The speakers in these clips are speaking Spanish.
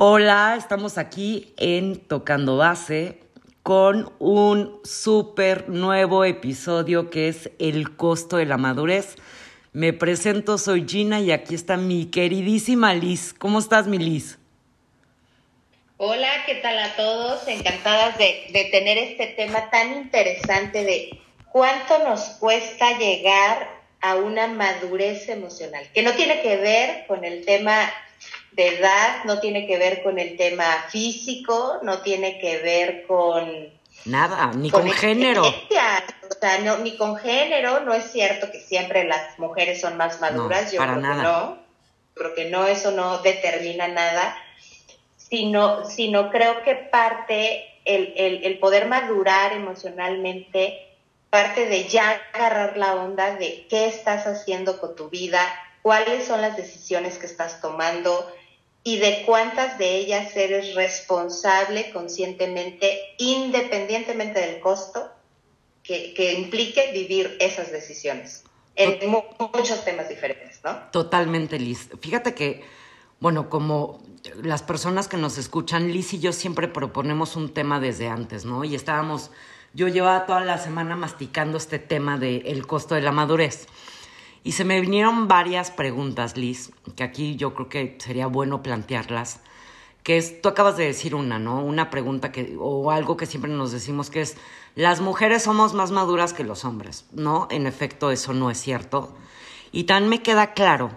Hola, estamos aquí en Tocando Base con un súper nuevo episodio que es El costo de la madurez. Me presento, soy Gina y aquí está mi queridísima Liz. ¿Cómo estás, mi Liz? Hola, ¿qué tal a todos? Encantadas de, de tener este tema tan interesante de cuánto nos cuesta llegar a una madurez emocional, que no tiene que ver con el tema de edad, no tiene que ver con el tema físico, no tiene que ver con... Nada, ni con, género. O sea, no, ni con género, no es cierto que siempre las mujeres son más maduras, yo creo que no, creo que no, eso no determina nada, sino, sino creo que parte el, el, el poder madurar emocionalmente, parte de ya agarrar la onda de qué estás haciendo con tu vida, cuáles son las decisiones que estás tomando y de cuántas de ellas eres responsable conscientemente, independientemente del costo que, implique vivir esas decisiones en muchos temas diferentes, ¿no? Totalmente, Liz. Fíjate que, bueno, como las personas que nos escuchan, Liz y yo siempre proponemos un tema desde antes, ¿no? Y estábamos, yo llevaba toda la semana masticando este tema del costo de la madurez. Y se me vinieron varias preguntas, Liz, que aquí yo creo que sería bueno plantearlas. Que es, tú acabas de decir una, ¿no? Una pregunta que, o algo que siempre nos decimos que es, las mujeres somos más maduras que los hombres, ¿no? En efecto, eso no es cierto. Y tan me queda claro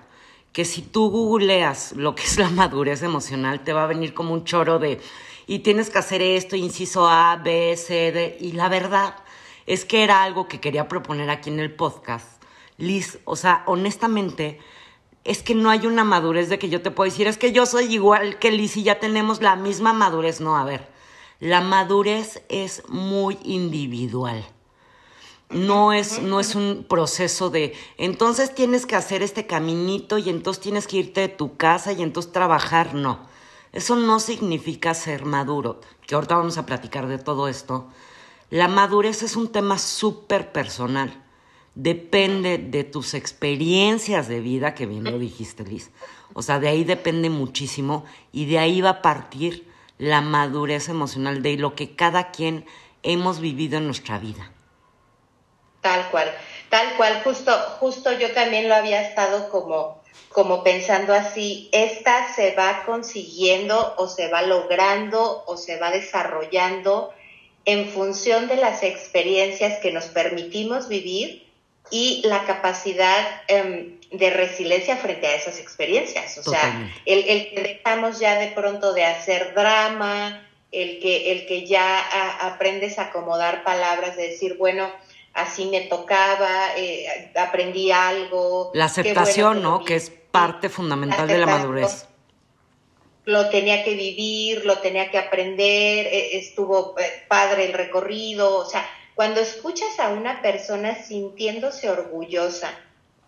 que si tú googleas lo que es la madurez emocional, te va a venir como un choro de, y tienes que hacer esto, inciso A, B, C, D. Y la verdad es que era algo que quería proponer aquí en el podcast Liz, o sea, honestamente, es que no hay una madurez de que yo te puedo decir, es que yo soy igual que Liz y ya tenemos la misma madurez. No, a ver, la madurez es muy individual. No es, no es un proceso de, entonces tienes que hacer este caminito y entonces tienes que irte de tu casa y entonces trabajar. No, eso no significa ser maduro, que ahorita vamos a platicar de todo esto. La madurez es un tema súper personal depende de tus experiencias de vida, que bien lo dijiste, Liz. O sea, de ahí depende muchísimo y de ahí va a partir la madurez emocional de lo que cada quien hemos vivido en nuestra vida. Tal cual, tal cual, justo, justo yo también lo había estado como, como pensando así, esta se va consiguiendo o se va logrando o se va desarrollando en función de las experiencias que nos permitimos vivir y la capacidad em, de resiliencia frente a esas experiencias. O sea, el, que dejamos ya de pronto de hacer drama, el que, el que ya aprendes a acomodar palabras, de decir, bueno, así me tocaba, eh, aprendí algo. La aceptación, ¿no? Que es parte fundamental de la madurez. Lo tenía que vivir, lo tenía que aprender, e, estuvo eh, padre el recorrido, o sea, cuando escuchas a una persona sintiéndose orgullosa,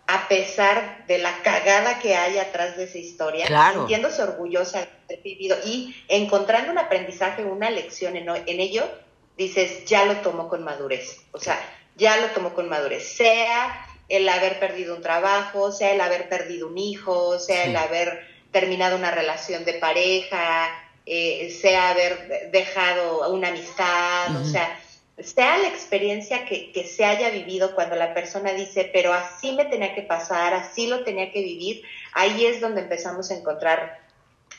a pesar de la cagada que hay atrás de esa historia, sintiéndose orgullosa de haber vivido y encontrando un aprendizaje, una lección en, ello, dices, ya lo tomo con madurez. O sea, ya lo tomo con madurez. Sea el haber perdido un trabajo, sea el haber perdido un hijo, sea el haber terminado una relación de pareja, eh, sea haber dejado una amistad, o sea, sea la experiencia que, se haya vivido cuando la persona dice, pero así me tenía que pasar, así lo tenía que vivir, ahí es donde empezamos a encontrar,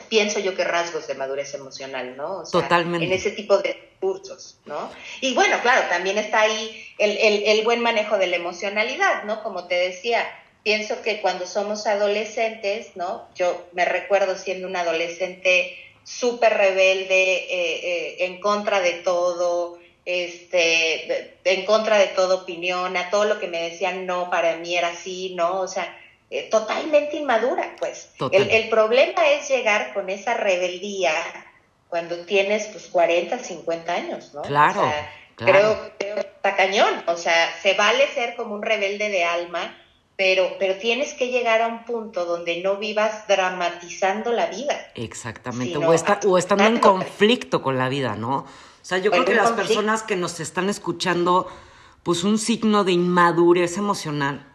pienso yo que rasgos de madurez emocional, ¿no? O Totalmente. En ese tipo de cursos, ¿no? Y bueno, claro, también está ahí el, el buen manejo de la emocionalidad, ¿no? Como te decía, pienso que cuando somos adolescentes, ¿no? Yo me recuerdo siendo una adolescente súper rebelde, eh, eh, en contra de todo, este, en contra de toda opinión, a todo lo que me decían no, para mí era así, ¿no? O sea, eh, totalmente inmadura, pues. El, problema es llegar con esa rebeldía cuando tienes, pues, 40, 50 años, ¿no? Claro. O sea, Creo, que está cañón, o sea, se vale ser como un rebelde de alma, pero, pero tienes que llegar a un punto donde no vivas dramatizando la vida. Exactamente, o, o estando en conflicto con la vida, ¿no? O sea, yo creo que las personas que nos están escuchando, pues un signo de inmadurez emocional,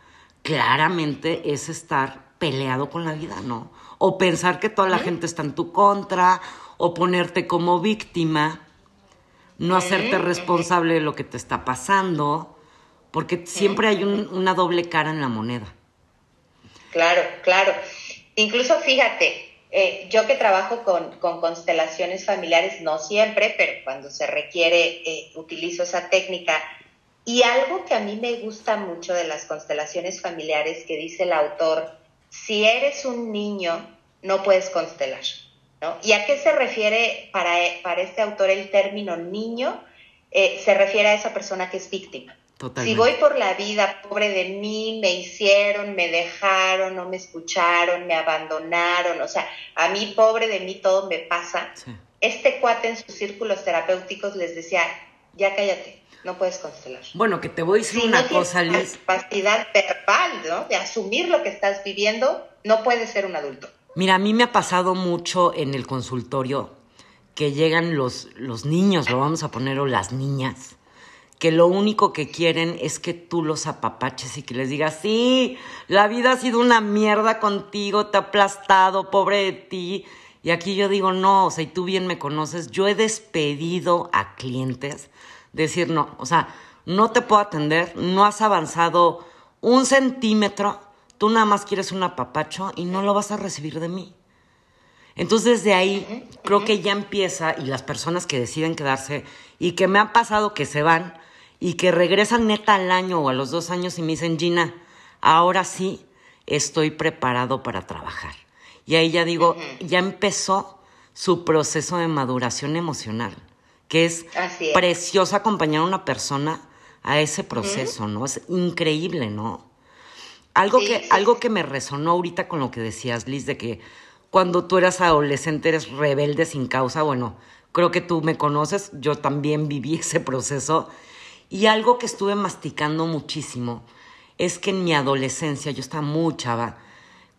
claramente es estar peleado con la vida, ¿no? O pensar que toda la gente está en tu contra, o ponerte como víctima, no hacerte responsable de lo que te está pasando, porque siempre hay una doble cara en la moneda. Claro, claro. Incluso fíjate, eh, yo que trabajo con, constelaciones familiares, no siempre, pero cuando se requiere, eh, utilizo esa técnica. Y algo que a mí me gusta mucho de las constelaciones familiares, que dice el autor, si eres un niño, no puedes constelar. ¿Y a qué se refiere para, para este autor el término niño? Eh, se refiere a esa persona que es víctima. Si voy por la vida, pobre de mí, me hicieron, me dejaron, no me escucharon, me abandonaron, o sea, a mí, pobre de mí, todo me pasa. Este cuate en sus círculos terapéuticos les decía, ya cállate, no puedes constelar. Bueno, que te voy a decir una cosa, Liz. capacidad verbal, ¿no? De asumir lo que estás viviendo, no puedes ser un adulto. Mira, a mí me ha pasado mucho en el consultorio que llegan los, los niños, lo vamos a poner, o las niñas, que lo único que quieren es que tú los apapaches y que les digas, sí, la vida ha sido una mierda contigo, te ha aplastado, pobre de ti. Y aquí yo digo, no, o sea, y tú bien me conoces, yo he despedido a clientes, decir, no, o sea, no te puedo atender, no has avanzado un centímetro, tú nada más quieres un apapacho y no lo vas a recibir de mí. Entonces de ahí creo que ya empieza y las personas que deciden quedarse y que me han pasado que se van, y que regresan neta al año o a los dos años y me dicen, Gina, ahora sí estoy preparado para trabajar. Y ahí ya digo, ya empezó su proceso de maduración emocional, que es, precioso acompañar a una persona a ese proceso, ¿no? Es increíble, ¿no? Algo, que, algo que me resonó ahorita con lo que decías, Liz, de que cuando tú eras adolescente eres rebelde sin causa, bueno, creo que tú me conoces, yo también viví ese proceso y algo que estuve masticando muchísimo es que en mi adolescencia, yo estaba muy chava,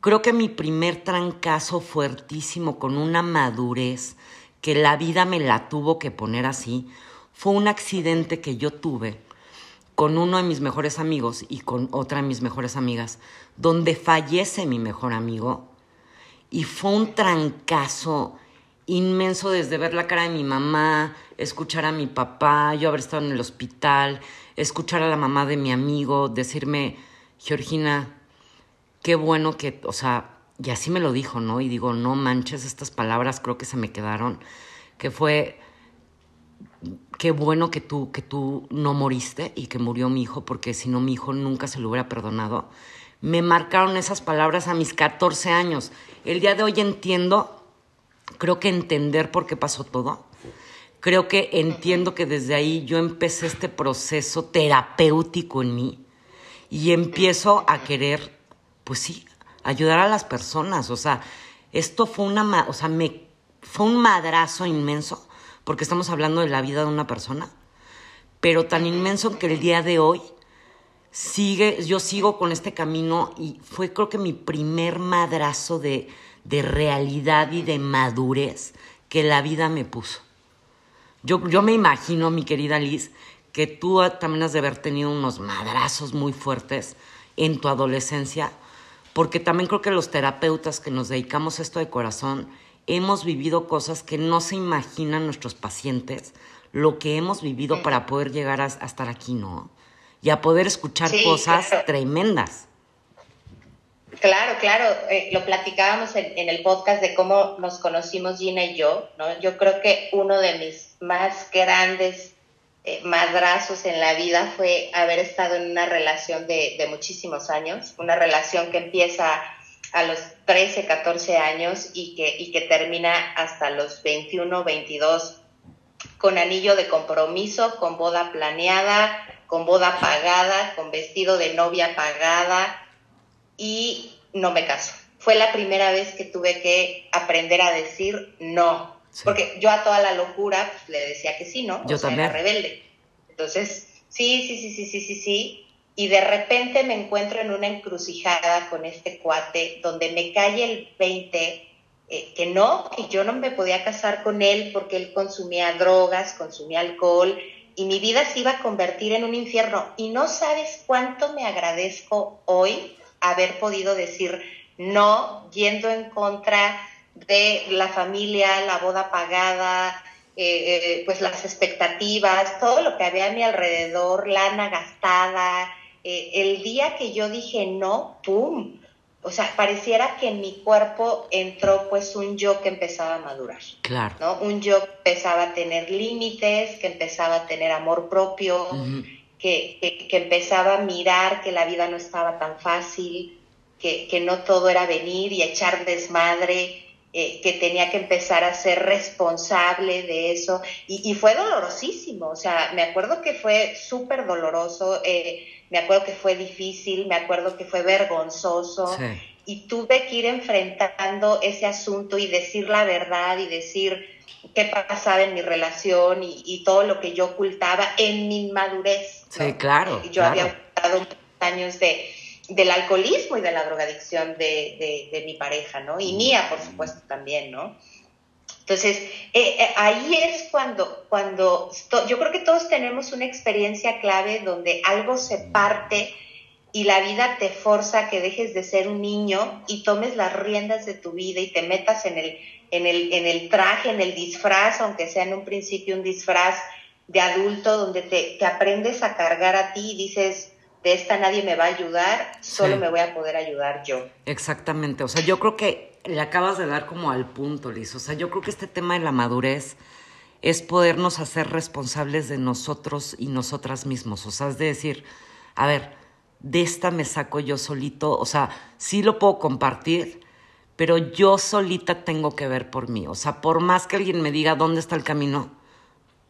creo que mi primer trancazo fuertísimo con una madurez que la vida me la tuvo que poner así, fue un accidente que yo tuve con uno de mis mejores amigos y con otra de mis mejores amigas, donde fallece mi mejor amigo. Y fue un trancazo inmenso desde ver la cara de mi mamá, escuchar a mi papá, yo haber estado en el hospital, escuchar a la mamá de mi amigo, decirme, Georgina, qué bueno que, o sea, y así me lo dijo, ¿no? Y digo, no manches, estas palabras creo que se me quedaron, que fue, qué bueno que tú, que tú no moriste y que murió mi hijo, porque si no mi hijo nunca se lo hubiera perdonado. Me marcaron esas palabras a mis 14 años. El día de hoy entiendo, creo que entender por qué pasó todo. Creo que entiendo que desde ahí yo empecé este proceso terapéutico en mí y empiezo a querer, pues sí, ayudar a las personas. O sea, esto fue una, o sea, me, fue un madrazo inmenso, porque estamos hablando de la vida de una persona, pero tan inmenso que el día de hoy sigue, yo sigo con este camino y fue creo que mi primer madrazo de, de realidad y de madurez que la vida me puso. Yo, yo me imagino, mi querida Liz, que tú también has de haber tenido unos madrazos muy fuertes en tu adolescencia, porque también creo que los terapeutas que nos dedicamos a esto de corazón hemos vivido cosas que no se imaginan nuestros pacientes, lo que hemos vivido para poder llegar a, estar aquí, ¿no? Y a poder escuchar cosas tremendas. Claro, claro, eh, lo platicábamos en, el podcast de cómo nos conocimos Gina y yo, ¿no? Yo creo que uno de mis más grandes eh, madrazos en la vida fue haber estado en una relación de, de, muchísimos años, una relación que empieza a los 13, 14 años y que, y que termina hasta los 21, 22 con anillo de compromiso, con boda planeada, con boda pagada, con vestido de novia pagada, y no me caso. Fue la primera vez que tuve que aprender a decir no. Porque yo a toda la locura pues, le decía que sí, ¿no? Yo también. Era rebelde. Entonces, sí, sí, sí, sí, sí, sí, sí. Y de repente me encuentro en una encrucijada con este cuate donde me cae el 20 eh, que no, que yo no me podía casar con él porque él consumía drogas, consumía alcohol y mi vida se iba a convertir en un infierno. Y no sabes cuánto me agradezco hoy haber podido decir, no yendo en contra de la familia, la boda pagada, eh, eh, pues las expectativas, todo lo que había a mi alrededor, lana gastada. Eh, el día que yo dije no, ¡pum! O sea, pareciera que en mi cuerpo entró pues un yo que empezaba a madurar. Claro. ¿no? Un yo que empezaba a tener límites, que empezaba a tener amor propio, que, que, empezaba a mirar que la vida no estaba tan fácil, que, que no todo era venir y echar desmadre, eh, que tenía que empezar a ser responsable de eso. Y, fue dolorosísimo, o sea, me acuerdo que fue súper doloroso, eh, me acuerdo que fue difícil, me acuerdo que fue vergonzoso. Y tuve que ir enfrentando ese asunto y decir la verdad y decir qué pasaba en mi relación y, todo lo que yo ocultaba en mi inmadurez. Sí, claro. Yo había ocultado años de del alcoholismo y de la drogadicción de, mi pareja, ¿no? Y mía, por supuesto, también, ¿no? Entonces, eh, eh, ahí es cuando, cuando yo creo que todos tenemos una experiencia clave donde algo se parte y la vida te forza a que dejes de ser un niño y tomes las riendas de tu vida y te metas en el, en el, en el traje, en el disfraz, aunque sea en un principio un disfraz de adulto, donde te, te aprendes a cargar a ti y dices, de esta nadie me va a ayudar, solo me voy a poder ayudar yo. Exactamente, o sea, yo creo que le acabas de dar como al punto, Liz, o sea, yo creo que este tema de la madurez es podernos hacer responsables de nosotros y nosotras mismos, o sea, es de decir, a ver, de esta me saco yo solito, o sea, sí lo puedo compartir, pero yo solita tengo que ver por mí, o sea, por más que alguien me diga dónde está el camino,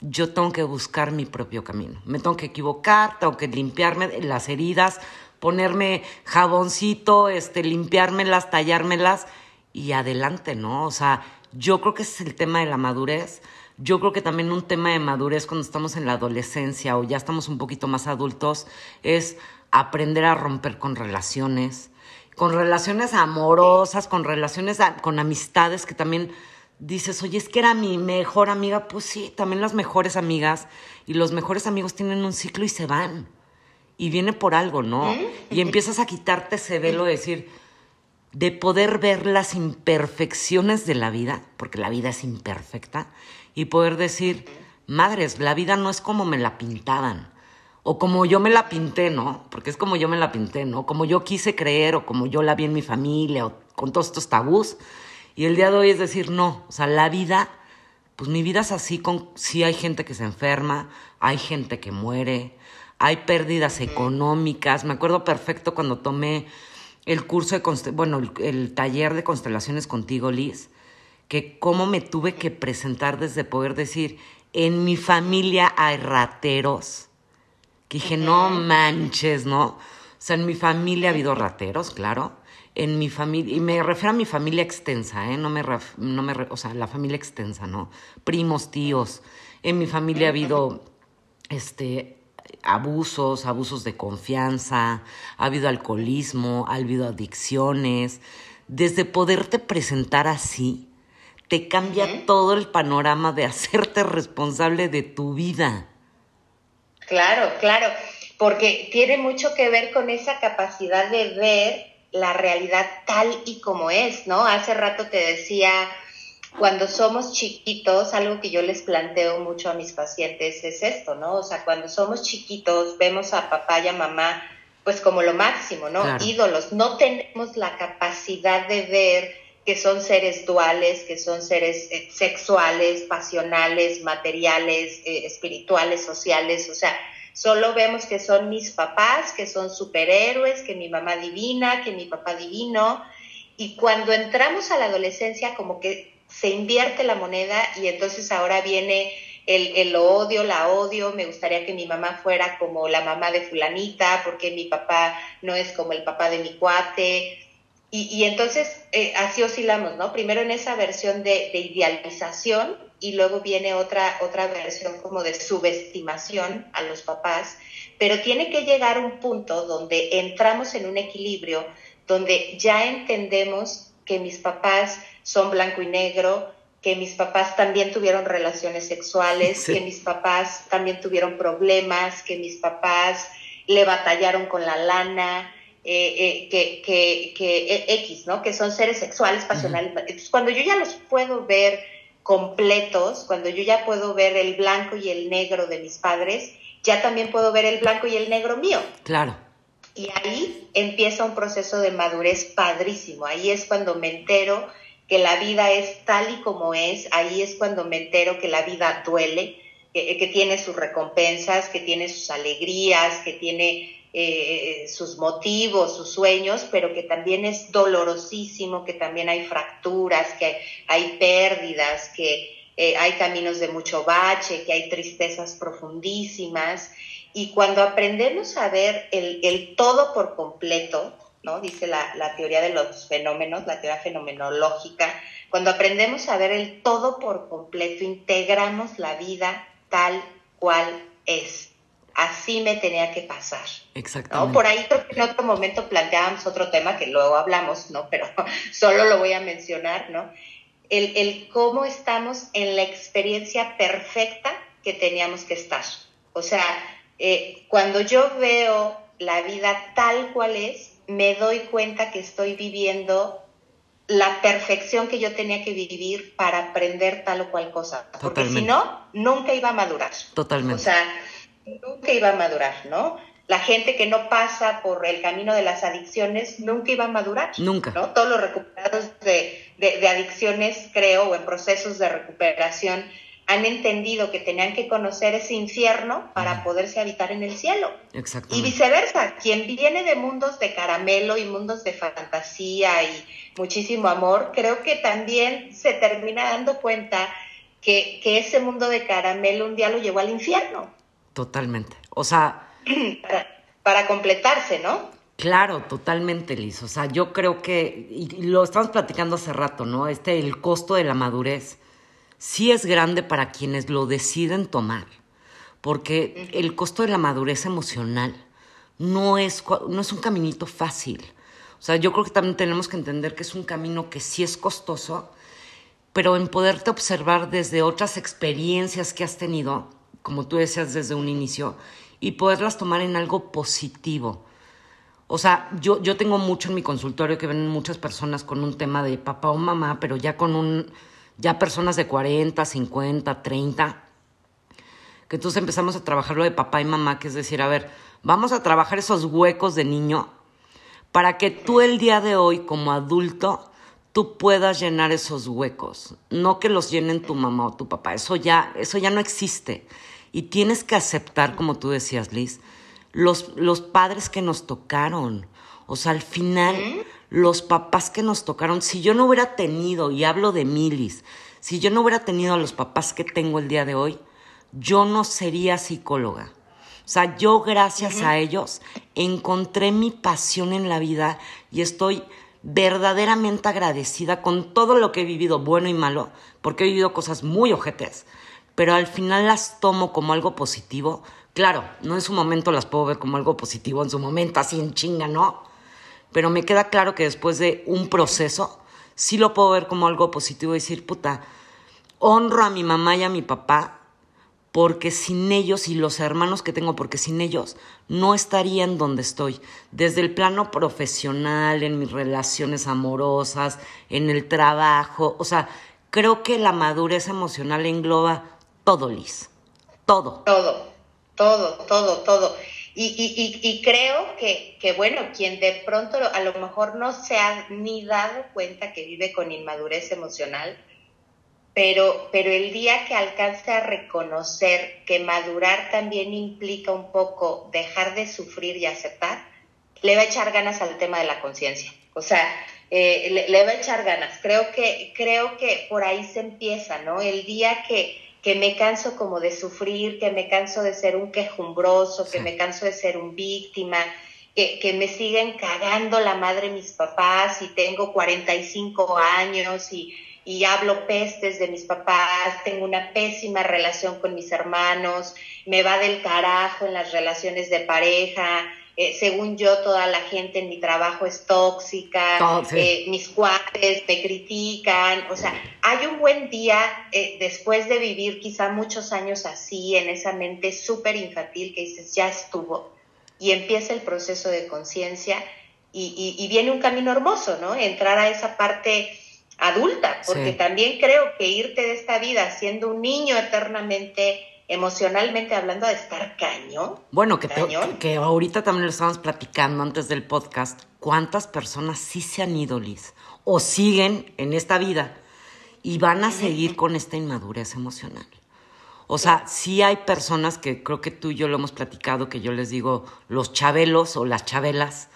yo tengo que buscar mi propio camino. Me tengo que equivocar, tengo que limpiarme las heridas, ponerme jaboncito, este, limpiármelas, tallármelas y adelante, ¿no? O sea, yo creo que ese es el tema de la madurez. Yo creo que también un tema de madurez cuando estamos en la adolescencia o ya estamos un poquito más adultos es aprender a romper con relaciones, con relaciones amorosas, con relaciones, con amistades que también dices, oye, es que era mi mejor amiga, pues sí, también las mejores amigas y los mejores amigos tienen un ciclo y se van. Y viene por algo, ¿no? Y empiezas a quitarte ese velo de decir, de poder ver las imperfecciones de la vida, porque la vida es imperfecta, y poder decir, madres, la vida no es como me la pintaban, o como yo me la pinté, ¿no? Porque es como yo me la pinté, ¿no? Como yo quise creer, o como yo la vi en mi familia, o con todos estos tabús y el día de hoy es decir, no, o sea, la vida, pues mi vida es así, con, sí hay gente que se enferma, hay gente que muere, hay pérdidas económicas. Me acuerdo perfecto cuando tomé el curso de, bueno, el, taller de constelaciones contigo, Liz, que cómo me tuve que presentar desde poder decir, en mi familia hay rateros. Que dije, no manches, ¿no? O sea, en mi familia ha habido rateros, claro en mi familia, y me refiero a mi familia extensa, ¿eh? no me, no me, o sea, la familia extensa, ¿no? Primos, tíos. En mi familia ha habido este, abusos, abusos de confianza, ha habido alcoholismo, ha habido adicciones. Desde poderte presentar así, te cambia todo el panorama de hacerte responsable de tu vida. Claro, claro, porque tiene mucho que ver con esa capacidad de ver la realidad tal y como es, ¿no? Hace rato te decía, cuando somos chiquitos, algo que yo les planteo mucho a mis pacientes es esto, ¿no? O sea, cuando somos chiquitos vemos a papá y a mamá pues como lo máximo, ¿no? Ídolos. No tenemos la capacidad de ver que son seres duales, que son seres eh, sexuales, pasionales, materiales, eh, espirituales, sociales, o sea, Solo vemos que son mis papás, que son superhéroes, que mi mamá divina, que mi papá divino. Y cuando entramos a la adolescencia, como que se invierte la moneda y entonces ahora viene el, el, odio, la odio, me gustaría que mi mamá fuera como la mamá de fulanita, porque mi papá no es como el papá de mi cuate. Y, y entonces eh, así oscilamos, ¿no? Primero en esa versión de, de idealización y luego viene otra, otra versión como de subestimación a los papás, pero tiene que llegar un punto donde entramos en un equilibrio, donde ya entendemos que mis papás son blanco y negro, que mis papás también tuvieron relaciones sexuales, que mis papás también tuvieron problemas, que mis papás le batallaron con la lana, eh, que, que, que, X, ¿no? Que son seres sexuales, pasionales. Entonces, cuando yo ya los puedo ver completos, cuando yo ya puedo ver el blanco y el negro de mis padres, ya también puedo ver el blanco y el negro mío. Claro. Y ahí empieza un proceso de madurez padrísimo. Ahí es cuando me entero que la vida es tal y como es. Ahí es cuando me entero que la vida duele, que, tiene sus recompensas, que tiene sus alegrías, que tiene eh, sus motivos, sus sueños, pero que también es dolorosísimo, que también hay fracturas, que hay pérdidas, que eh, hay caminos de mucho bache, que hay tristezas profundísimas. Y cuando aprendemos a ver el, todo por completo, ¿no? Dice la, la, teoría de los fenómenos, la teoría fenomenológica, cuando aprendemos a ver el todo por completo, integramos la vida tal cual es. Así me tenía que pasar. Exactamente. Por ahí creo que en otro momento planteábamos otro tema que luego hablamos, ¿no? Pero solo lo voy a mencionar, ¿no? El, el cómo estamos en la experiencia perfecta que teníamos que estar. O sea, eh, cuando yo veo la vida tal cual es, me doy cuenta que estoy viviendo la perfección que yo tenía que vivir para aprender tal o cual cosa. Porque si no, nunca iba a madurar. Totalmente. O sea, nunca iba a madurar, ¿no? La gente que no pasa por el camino de las adicciones nunca iba a madurar. Nunca. ¿no? Todos los recuperados de, de adicciones, creo, o en procesos de recuperación, han entendido que tenían que conocer ese infierno para poderse habitar en el cielo. Y viceversa, quien viene de mundos de caramelo y mundos de fantasía y muchísimo amor, creo que también se termina dando cuenta que, ese mundo de caramelo un día lo llevó al infierno. Totalmente. O sea... Para, completarse, ¿no? Claro, totalmente, Liz. O sea, yo creo que, y lo estamos platicando hace rato, ¿no? Este, el costo de la madurez sí es grande para quienes lo deciden tomar, porque el costo de la madurez emocional no es, no es un caminito fácil. O sea, yo creo que también tenemos que entender que es un camino que sí es costoso, pero en poderte observar desde otras experiencias que has tenido, como tú decías desde un inicio, y poderlas tomar en algo positivo. O sea, yo, yo tengo mucho en mi consultorio que ven muchas personas con un tema de papá o mamá, pero ya con un ya personas de 40, 50, 30, que entonces empezamos a trabajar lo de papá y mamá, que es decir, a ver, vamos a trabajar esos huecos de niño para que tú el día de hoy como adulto tú puedas llenar esos huecos, no que los llenen tu mamá o tu papá, eso ya eso ya no existe y tienes que aceptar, como tú decías, Liz, los, los padres que nos tocaron. O sea, al final los papás que nos tocaron, si yo no hubiera tenido, y hablo de milis, si yo no hubiera tenido a los papás que tengo el día de hoy, yo no sería psicóloga. O sea, yo gracias a ellos encontré mi pasión en la vida y estoy verdaderamente agradecida con todo lo que he vivido, bueno y malo, porque he vivido cosas muy ojetes, pero al final las tomo como algo positivo. Claro, no en su momento las puedo ver como algo positivo, en su momento así en chinga, no pero me queda claro que después de un proceso, sí lo puedo ver como algo positivo y decir, puta, honro a mi mamá y a mi papá porque sin ellos y los hermanos que tengo, porque sin ellos no estaría en donde estoy, desde el plano profesional, en mis relaciones amorosas, en el trabajo, o sea, creo que la madurez emocional engloba todo, Liz, todo. Todo, todo, todo, todo. Y, creo que, que, bueno, quien de pronto a lo mejor no se ha ni dado cuenta que vive con inmadurez emocional, pero, pero el día que alcance a reconocer que madurar también implica un poco dejar de sufrir y aceptar, le va a echar ganas al tema de la conciencia. O sea, eh, le, le, va a echar ganas. Creo que, creo que por ahí se empieza, ¿no? El día que que me canso como de sufrir, que me canso de ser un quejumbroso, que me canso de ser un víctima, que, que, me siguen cagando la madre mis papás y tengo 45 años y, y hablo pestes de mis papás, tengo una pésima relación con mis hermanos, me va del carajo en las relaciones de pareja, eh, según yo, toda la gente en mi trabajo es tóxica, eh, mis cuates me critican, o sea, hay un buen día eh, después de vivir quizá muchos años así, en esa mente súper infantil que dices, ya estuvo, y empieza el proceso de conciencia y, y, viene un camino hermoso, ¿no? Entrar a esa parte adulta, porque también creo que irte de esta vida siendo un niño eternamente, emocionalmente hablando, de estar cañón. Bueno, que, que ahorita también lo estábamos platicando antes del podcast, ¿cuántas personas sí se han ido, Liz? O siguen en esta vida y van a seguir con esta inmadurez emocional. O sea, sí hay personas que creo que tú y yo lo hemos platicado, que yo les digo los chabelos o las chabelas,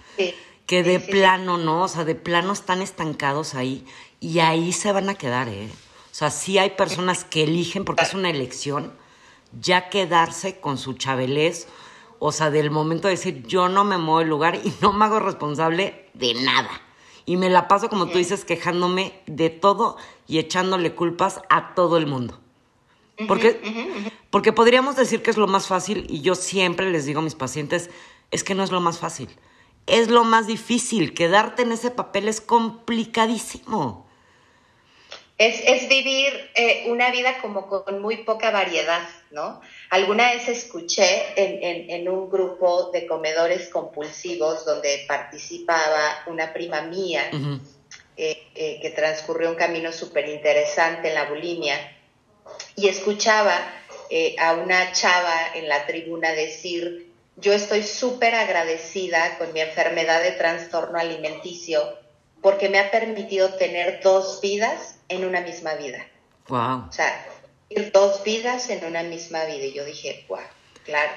que de plano, ¿no? O sea, de plano están estancados ahí y ahí se van a quedar, ¿eh? O sea, sí hay personas que eligen, porque es una elección, ya quedarse con su chabelés, o sea, del momento de decir, yo no me muevo del lugar y no me hago responsable de nada. Y me la paso, como tú dices, quejándome de todo y echándole culpas a todo el mundo. Porque, porque podríamos decir que es lo más fácil y yo siempre les digo a mis pacientes, es que no es lo más fácil, es lo más difícil, quedarte en ese papel es complicadísimo. Es, es vivir eh, una vida como con muy poca variedad, ¿no? Alguna vez escuché en, en, un grupo de comedores compulsivos donde participaba una prima mía eh, eh, que transcurrió un camino súper interesante en la bulimia y escuchaba a una chava en la tribuna decir, yo estoy súper agradecida con mi enfermedad de trastorno alimenticio porque me ha permitido tener dos vidas en una misma vida. Wow. O sea, dos vidas en una misma vida. Y yo dije, wow, claro.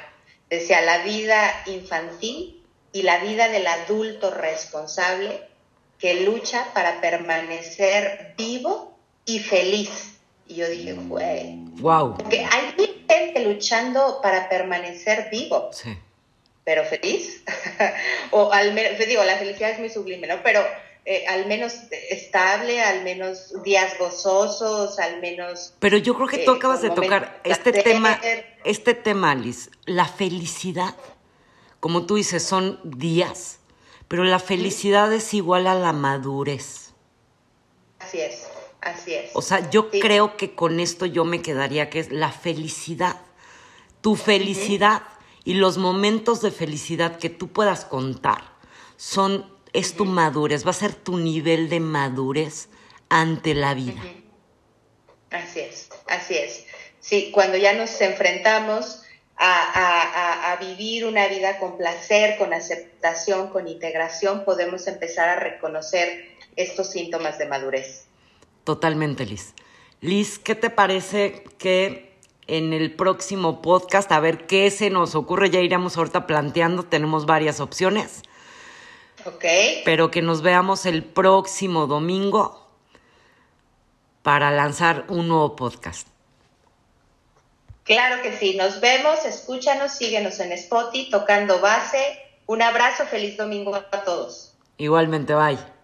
Decía, la vida infantil y la vida del adulto responsable que lucha para permanecer vivo y feliz. Y yo dije, güey. Wow. Porque hay gente luchando para permanecer vivo. Sí. Pero feliz. o al menos, digo, la felicidad es muy sublime, ¿no? Pero eh, al menos estable, al menos días gozosos, al menos... Pero yo creo que tú eh, acabas de tocar este tema, este tema, Alice, la felicidad, como tú dices, son días, pero la felicidad es igual a la madurez. Así es, así es. O sea, yo creo que con esto yo me quedaría, que es la felicidad, tu felicidad y los momentos de felicidad que tú puedas contar son es tu madurez, va a ser tu nivel de madurez ante la vida. Así es, así es. Sí, cuando ya nos enfrentamos a, vivir una vida con placer, con aceptación, con integración, podemos empezar a reconocer estos síntomas de madurez. Totalmente, Liz. Liz, ¿qué te parece que en el próximo podcast, a ver qué se nos ocurre, ya iremos ahorita planteando, tenemos varias opciones pero que nos veamos el próximo domingo para lanzar un nuevo podcast. Claro que sí, nos vemos, escúchanos, síguenos en Spotify, tocando base. Un abrazo, feliz domingo a todos. Igualmente, bye.